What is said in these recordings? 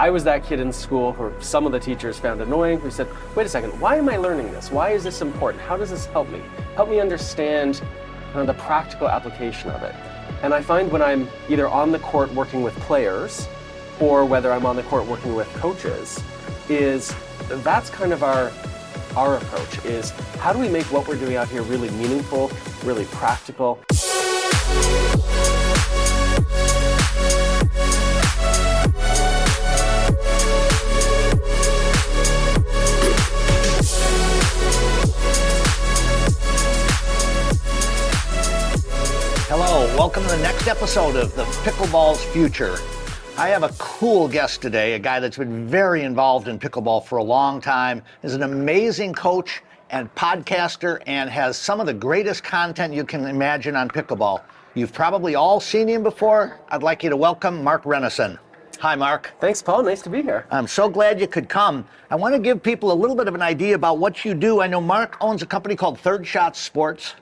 I was that kid in school who some of the teachers found annoying, who said, wait a second, why am I learning this? Why is this important? How does this help me? Help me understand uh, the practical application of it. And I find when I'm either on the court working with players or whether I'm on the court working with coaches, is that's kind of our our approach is how do we make what we're doing out here really meaningful, really practical? Welcome to the next episode of the Pickleball's Future. I have a cool guest today, a guy that's been very involved in pickleball for a long time, is an amazing coach and podcaster, and has some of the greatest content you can imagine on pickleball. You've probably all seen him before. I'd like you to welcome Mark Renneson. Hi, Mark. Thanks, Paul. Nice to be here. I'm so glad you could come. I want to give people a little bit of an idea about what you do. I know Mark owns a company called Third Shot Sports.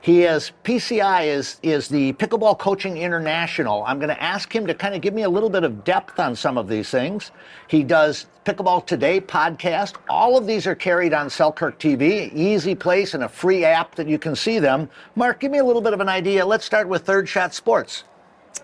He is PCI is is the Pickleball Coaching International. I'm going to ask him to kind of give me a little bit of depth on some of these things. He does Pickleball Today podcast. All of these are carried on Selkirk TV, easy place and a free app that you can see them. Mark, give me a little bit of an idea. Let's start with Third Shot Sports.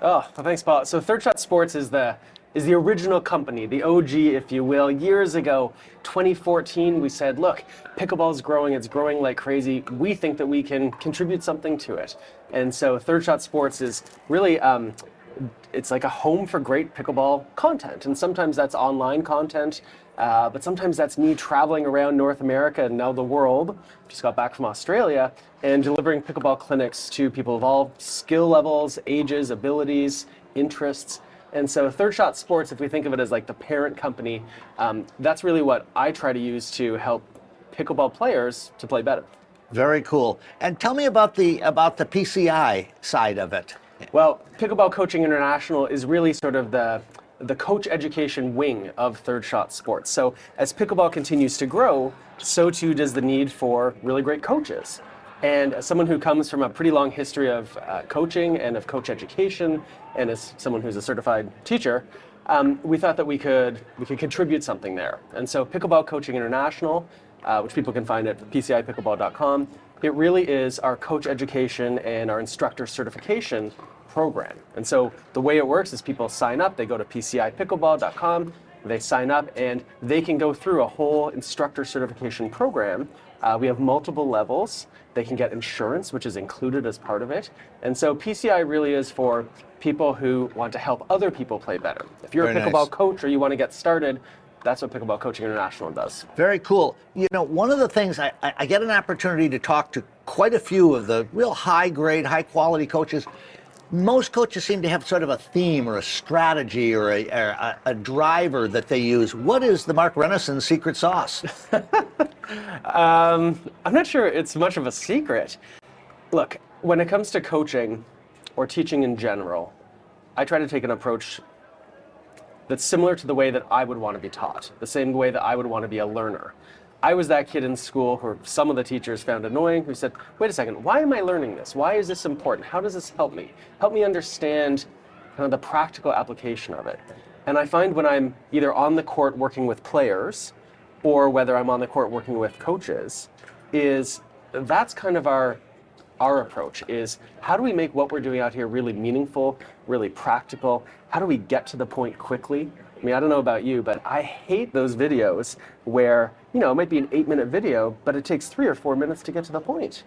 Oh, well, thanks, Paul. So Third Shot Sports is the is the original company, the OG, if you will. Years ago, 2014, we said, look, pickleball is growing, it's growing like crazy. We think that we can contribute something to it. And so Third Shot Sports is really, um, it's like a home for great pickleball content. And sometimes that's online content, uh, but sometimes that's me traveling around North America and now the world. Just got back from Australia and delivering pickleball clinics to people of all skill levels, ages, abilities, interests. And so Third Shot Sports, if we think of it as like the parent company, um, that's really what I try to use to help pickleball players to play better. Very cool. And tell me about the about the PCI side of it. Well, Pickleball Coaching International is really sort of the the coach education wing of Third Shot Sports. So as pickleball continues to grow, so too does the need for really great coaches. And as someone who comes from a pretty long history of uh, coaching and of coach education, and as someone who's a certified teacher, um, we thought that we could we could contribute something there. And so Pickleball Coaching International, uh, which people can find at pcipickleball.com, it really is our coach education and our instructor certification program. And so the way it works is people sign up, they go to pcipickleball.com, they sign up, and they can go through a whole instructor certification program. Uh, we have multiple levels. They can get insurance, which is included as part of it. And so PCI really is for people who want to help other people play better. If you're Very a pickleball nice. coach or you want to get started, that's what Pickleball Coaching International does. Very cool. You know, one of the things I, I I get an opportunity to talk to quite a few of the real high grade, high quality coaches. Most coaches seem to have sort of a theme or a strategy or a, a, a driver that they use. What is the Mark Renneson secret sauce? Um, I'm not sure it's much of a secret. Look, when it comes to coaching or teaching in general, I try to take an approach that's similar to the way that I would want to be taught, the same way that I would want to be a learner. I was that kid in school who some of the teachers found annoying, who said, wait a second, why am I learning this? Why is this important? How does this help me? Help me understand kind of the practical application of it. And I find when I'm either on the court working with players or whether I'm on the court working with coaches, is that's kind of our our approach is how do we make what we're doing out here really meaningful, really practical? How do we get to the point quickly? I mean, I don't know about you, but I hate those videos where, you know, it might be an eight minute video, but it takes three or four minutes to get to the point.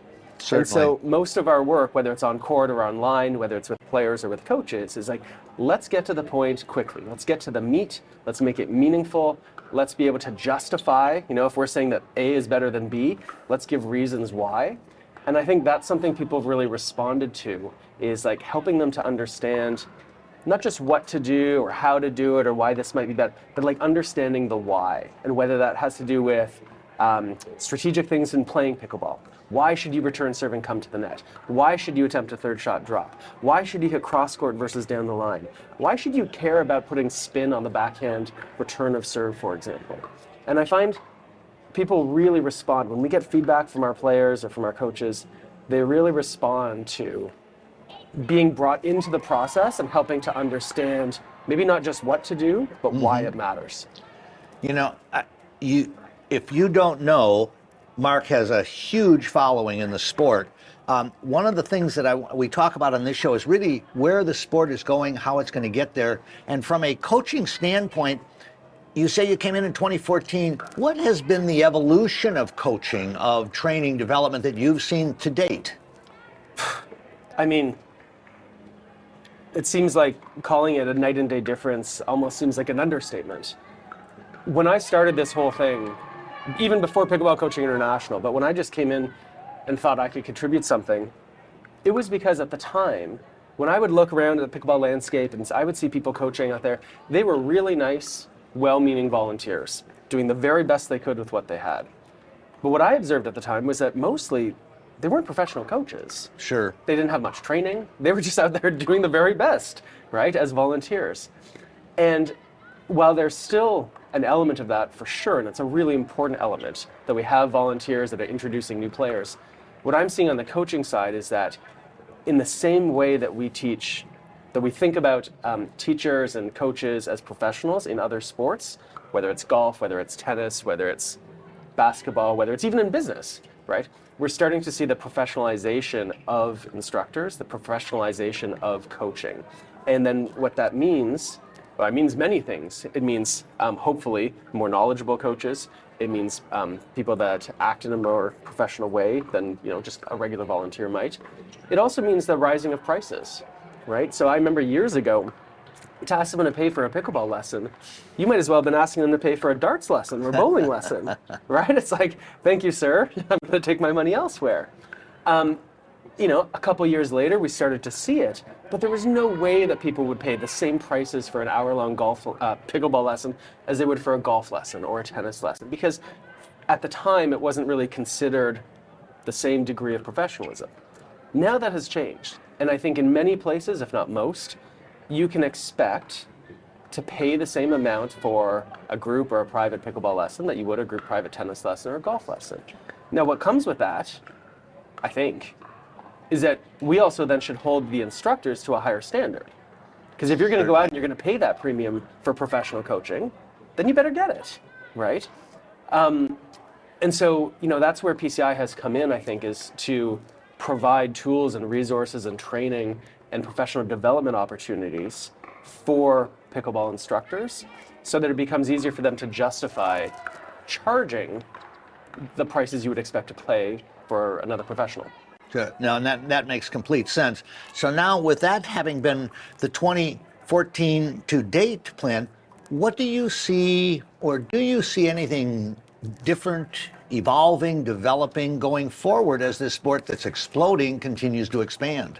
And so most of our work, whether it's on court or online, whether it's with players or with coaches, is like, let's get to the point quickly. Let's get to the meat. Let's make it meaningful. Let's be able to justify, you know, if we're saying that A is better than B, let's give reasons why. And I think that's something people have really responded to is like helping them to understand not just what to do or how to do it or why this might be better, but like understanding the why and whether that has to do with um, strategic things in playing pickleball. Why should you return serve and come to the net? Why should you attempt a third shot drop? Why should you hit cross court versus down the line? Why should you care about putting spin on the backhand return of serve, for example? And I find people really respond when we get feedback from our players or from our coaches. They really respond to being brought into the process and helping to understand maybe not just what to do, but why it matters. You know, I- you if you don't know, Mark has a huge following in the sport. Um, one of the things that I, we talk about on this show is really where the sport is going, how it's going to get there, and from a coaching standpoint. You say you came in in 2014. What has been the evolution of coaching, of training development that you've seen to date? I mean, it seems like calling it a night and day difference almost seems like an understatement. When I started this whole thing, even before Pickleball Coaching International, but when I just came in and thought I could contribute something, it was because at the time, when I would look around at the pickleball landscape and I would see people coaching out there, they were really nice, well meaning volunteers, doing the very best they could with what they had. But what I observed at the time was that mostly they weren't professional coaches. Sure. They didn't have much training. They were just out there doing the very best, right, as volunteers. And while there's still an element of that for sure, and it's a really important element that we have volunteers that are introducing new players, what I'm seeing on the coaching side is that in the same way that we teach, that we think about um, teachers and coaches as professionals in other sports, whether it's golf, whether it's tennis, whether it's basketball, whether it's even in business, right? We're starting to see the professionalization of instructors, the professionalization of coaching. And then what that means, well, it means many things. It means um, hopefully more knowledgeable coaches. It means um, people that act in a more professional way than you know just a regular volunteer might. It also means the rising of prices, right? So I remember years ago, to ask someone to pay for a pickleball lesson, you might as well have been asking them to pay for a darts lesson or bowling lesson, right? It's like, thank you, sir. I'm going to take my money elsewhere. Um, you know, a couple years later, we started to see it, but there was no way that people would pay the same prices for an hour-long golf uh, pickleball lesson as they would for a golf lesson or a tennis lesson, because at the time it wasn't really considered the same degree of professionalism. Now that has changed, and I think in many places, if not most, you can expect to pay the same amount for a group or a private pickleball lesson that you would a group private tennis lesson or a golf lesson. Now, what comes with that, I think, is that we also then should hold the instructors to a higher standard. Because if you're going to go out and you're going to pay that premium for professional coaching, then you better get it, right? Um, and so, you know, that's where PCI has come in, I think, is to provide tools and resources and training and professional development opportunities for pickleball instructors so that it becomes easier for them to justify charging the prices you would expect to pay for another professional. No, and that, that makes complete sense. So now, with that having been the 2014 to date plan, what do you see, or do you see anything different, evolving, developing going forward as this sport that's exploding continues to expand?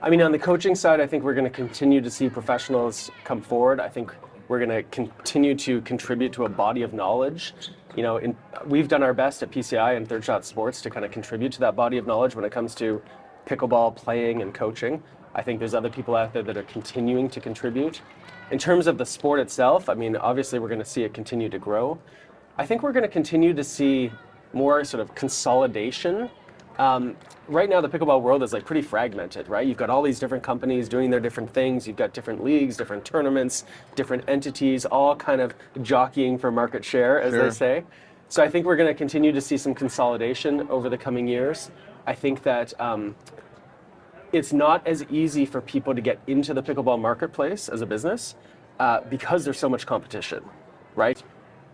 I mean, on the coaching side, I think we're going to continue to see professionals come forward. I think we're going to continue to contribute to a body of knowledge. You know, in, we've done our best at PCI and Third Shot Sports to kind of contribute to that body of knowledge when it comes to pickleball playing and coaching. I think there's other people out there that are continuing to contribute. In terms of the sport itself, I mean, obviously we're going to see it continue to grow. I think we're going to continue to see more sort of consolidation. Um, right now, the pickleball world is like pretty fragmented, right? You've got all these different companies doing their different things. You've got different leagues, different tournaments, different entities, all kind of jockeying for market share, as Sure. they say. So I think we're going to continue to see some consolidation over the coming years. I think that um, it's not as easy for people to get into the pickleball marketplace as a business uh, because there's so much competition, right?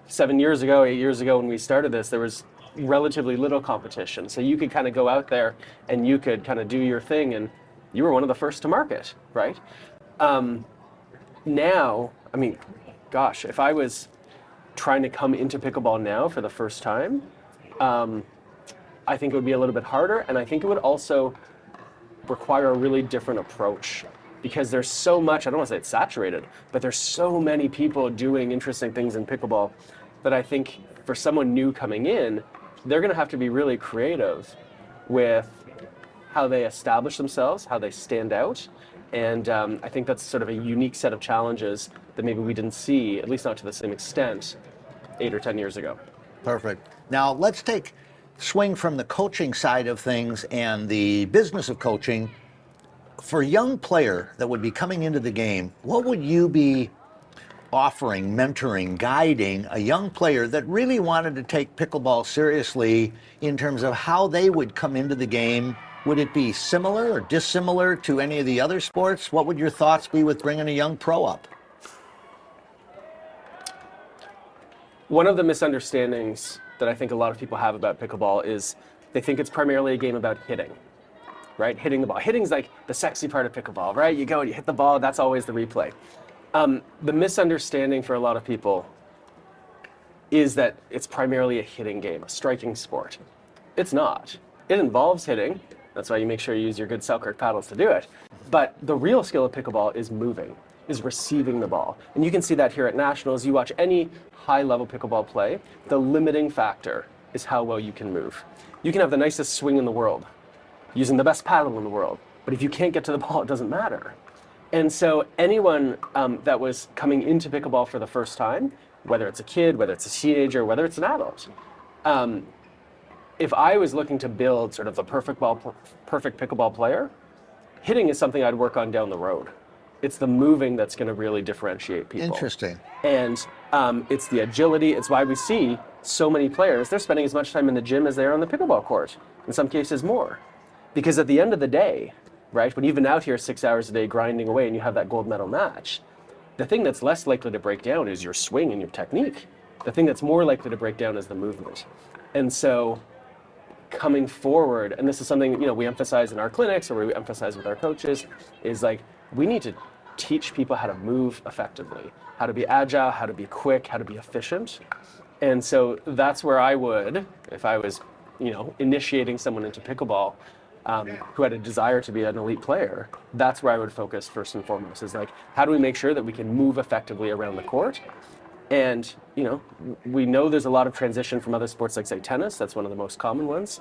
Seven years ago, eight years ago, when we started this, there was relatively little competition. So you could kind of go out there and you could kind of do your thing, and you were one of the first to market, right? Um, now, I mean, gosh, if I was trying to come into pickleball now for the first time, um, I think it would be a little bit harder, and I think it would also require a really different approach because there's so much, I don't want to say it's saturated, but there's so many people doing interesting things in pickleball that I think for someone new coming in, they're going to have to be really creative with how they establish themselves, how they stand out. And um, I think that's sort of a unique set of challenges that maybe we didn't see, at least not to the same extent, eight or 10 years ago. Perfect. Now let's take swing from the coaching side of things and the business of coaching for a young player that would be coming into the game, what would you be offering, mentoring, guiding a young player that really wanted to take pickleball seriously in terms of how they would come into the game? Would it be similar or dissimilar to any of the other sports? What would your thoughts be with bringing a young pro up? One of the misunderstandings that I think a lot of people have about pickleball is they think it's primarily a game about hitting, right? Hitting the ball. Hitting's like the sexy part of pickleball, right? You go and you hit the ball, that's always the replay. Um, the misunderstanding for a lot of people is that it's primarily a hitting game, a striking sport. It's not. It involves hitting. That's why you make sure you use your good Selkirk paddles to do it. But the real skill of pickleball is moving, is receiving the ball. And you can see that here at Nationals. You watch any high level pickleball play, the limiting factor is how well you can move. You can have the nicest swing in the world, using the best paddle in the world, but if you can't get to the ball, it doesn't matter. And so anyone um, that was coming into pickleball for the first time, whether it's a kid, whether it's a teenager, whether it's an adult, um, if I was looking to build sort of the perfect ball, perfect pickleball player, hitting is something I'd work on down the road. It's the moving that's going to really differentiate people. Interesting. And um, it's the agility. It's why we see so many players. They're spending as much time in the gym as they are on the pickleball court. In some cases, more. Because at the end of the day, right, you've been out here six hours a day grinding away and you have that gold medal match, the thing that's less likely to break down is your swing and your technique. The thing that's more likely to break down is the movement. And so coming forward, and this is something you know we emphasize in our clinics or we emphasize with our coaches, is like we need to teach people how to move effectively, how to be agile, how to be quick, how to be efficient. And so that's where I would, if I was, you know, initiating someone into pickleball um, who had a desire to be an elite player, that's where I would focus first and foremost. Is like, how do we make sure that we can move effectively around the court? And you know, we know there's a lot of transition from other sports, like say tennis. That's one of the most common ones.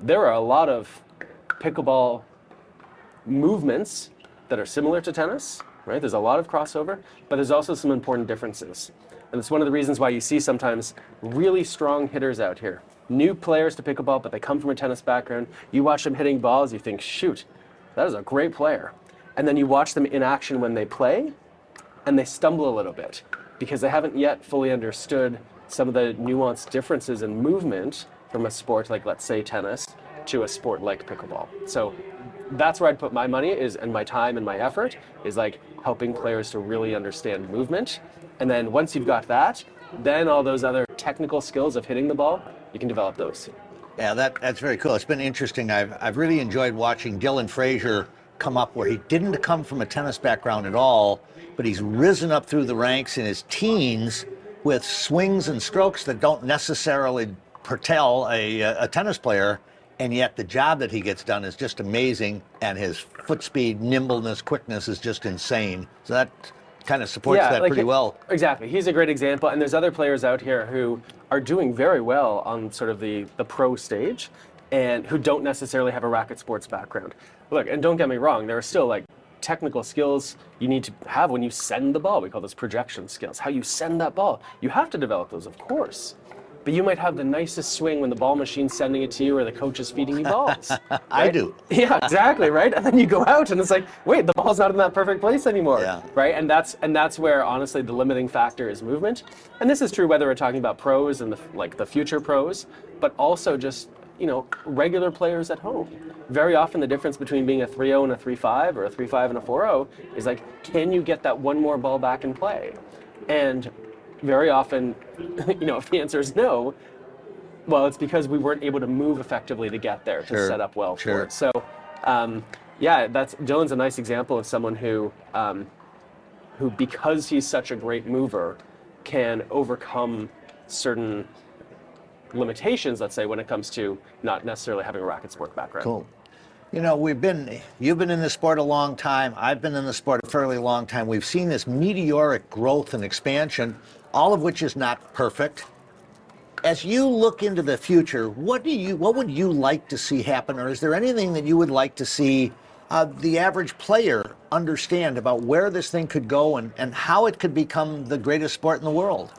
There are a lot of pickleball movements that are similar to tennis, right? There's a lot of crossover, but there's also some important differences. And it's one of the reasons why you see sometimes really strong hitters out here. New players to pickleball, but they come from a tennis background. You watch them hitting balls, you think, shoot, that is a great player. And then you watch them in action when they play, and they stumble a little bit because they haven't yet fully understood some of the nuanced differences in movement from a sport like, let's say, tennis to a sport like pickleball. So that's where I'd put my money is and my time and my effort is like helping players to really understand movement. And then once you've got that, then all those other technical skills of hitting the ball, you can develop those. Yeah, that, that's very cool. It's been interesting. I've, I've really enjoyed watching Dylan Frazier come up where he didn't come from a tennis background at all, but he's risen up through the ranks in his teens with swings and strokes that don't necessarily tell a, a tennis player and yet the job that he gets done is just amazing, and his foot speed, nimbleness, quickness is just insane. So that kind of supports yeah, that like pretty well. Exactly. He's a great example, and there's other players out here who are doing very well on sort of the, the pro stage and who don't necessarily have a racket sports background. Look, and don't get me wrong, there are still like technical skills you need to have when you send the ball. We call those projection skills. How you send that ball. You have to develop those, of course but you might have the nicest swing when the ball machine's sending it to you or the coach is feeding you balls. Right? I do. Yeah, exactly, right? And then you go out and it's like, wait, the ball's not in that perfect place anymore. Yeah. Right? And that's and that's where honestly the limiting factor is movement. And this is true whether we're talking about pros and the like the future pros, but also just you know, regular players at home. Very often the difference between being a 3-0 and a 3-5 or a 3-5 and a 4-0 is like, can you get that one more ball back in play? And very often, you know, if the answer is no, well, it's because we weren't able to move effectively to get there to set up well sure. for it. So, um, yeah, that's Dylan's a nice example of someone who, um, who because he's such a great mover, can overcome certain limitations. Let's say when it comes to not necessarily having a racket sport background. Cool. You know, we've been, you've been in the sport a long time. I've been in the sport a fairly long time. We've seen this meteoric growth and expansion, all of which is not perfect. As you look into the future, what do you, what would you like to see happen, or is there anything that you would like to see uh, the average player understand about where this thing could go and, and how it could become the greatest sport in the world?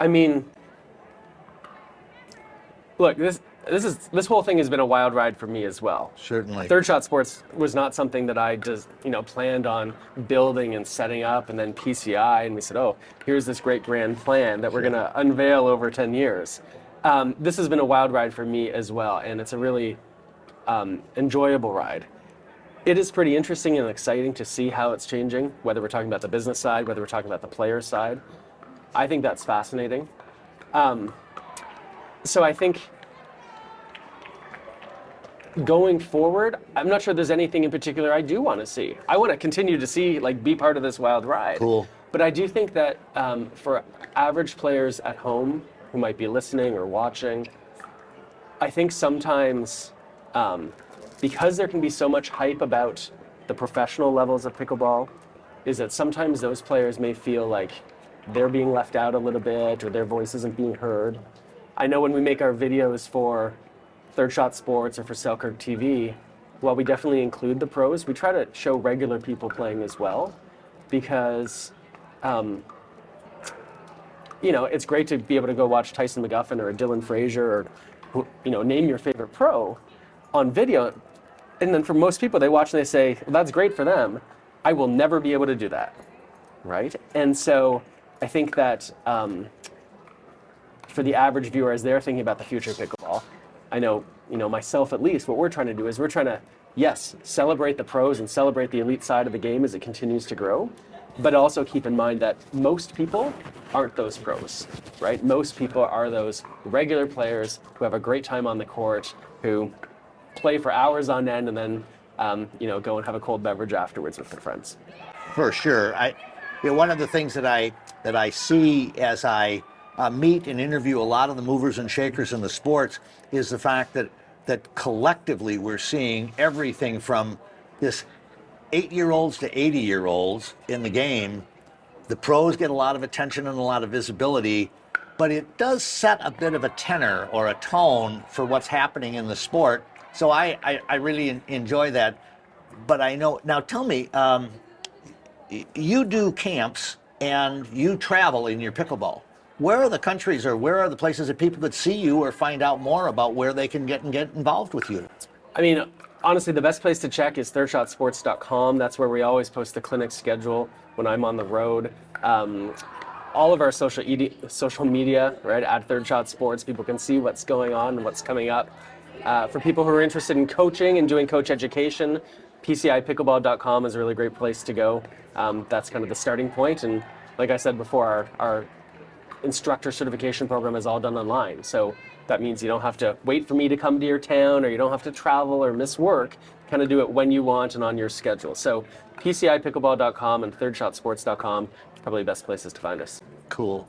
I mean, look, this this is this whole thing has been a wild ride for me as well. Certainly. Third Shot Sports was not something that I just you know planned on building and setting up, and then PCI, and we said, oh, here's this great grand plan that we're going to unveil over 10 years. Um, this has been a wild ride for me as well, and it's a really um, enjoyable ride. It is pretty interesting and exciting to see how it's changing, whether we're talking about the business side, whether we're talking about the player side. I think that's fascinating. Um, so I think going forward, I'm not sure there's anything in particular I do want to see. I want to continue to see, like, be part of this wild ride. Cool. But I do think that um, for average players at home who might be listening or watching, I think sometimes um, because there can be so much hype about the professional levels of pickleball, is that sometimes those players may feel like they're being left out a little bit or their voice isn't being heard. I know when we make our videos for Third Shot Sports or for Selkirk TV, while we definitely include the pros, we try to show regular people playing as well because um, you know, it's great to be able to go watch Tyson McGuffin or Dylan Frazier or, you know, name your favorite pro on video. And then for most people, they watch and they say, well, that's great for them. I will never be able to do that. Right? And so I think that um, for the average viewer, as they're thinking about the future of pickleball, I know, you know, myself at least, what we're trying to do is we're trying to, yes, celebrate the pros and celebrate the elite side of the game as it continues to grow, but also keep in mind that most people aren't those pros, right? Most people are those regular players who have a great time on the court, who play for hours on end, and then, um, you know, go and have a cold beverage afterwards with their friends. For sure. I, you know, one of the things that I that I see as I uh, meet and interview a lot of the movers and shakers in the sports is the fact that that collectively we're seeing everything from this eight-year-olds to 80-year-olds in the game. The pros get a lot of attention and a lot of visibility, but it does set a bit of a tenor or a tone for what's happening in the sport. So I, I, I really enjoy that. But I know now. Tell me, um, you do camps and you travel in your pickleball. Where are the countries or where are the places that people could see you or find out more about where they can get and get involved with you? I mean, honestly, the best place to check is thirdshotsports.com. That's where we always post the clinic schedule when I'm on the road. Um, all of our social, social media, right, at Third Shot Sports, people can see what's going on and what's coming up. Uh, for people who are interested in coaching and doing coach education, PCIPickleball.com is a really great place to go. Um, that's kind of the starting point. And like I said before, our, our instructor certification program is all done online. So that means you don't have to wait for me to come to your town or you don't have to travel or miss work. Kind of do it when you want and on your schedule. So PCIPickleball.com and ThirdShotSports.com probably the best places to find us. Cool.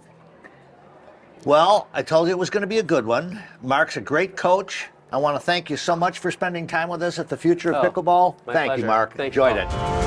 Well, I told you it was going to be a good one. Mark's a great coach. I want to thank you so much for spending time with us at the Future of Oh, Pickleball. thank you. Mark. Thank you, Enjoyed Paul. it.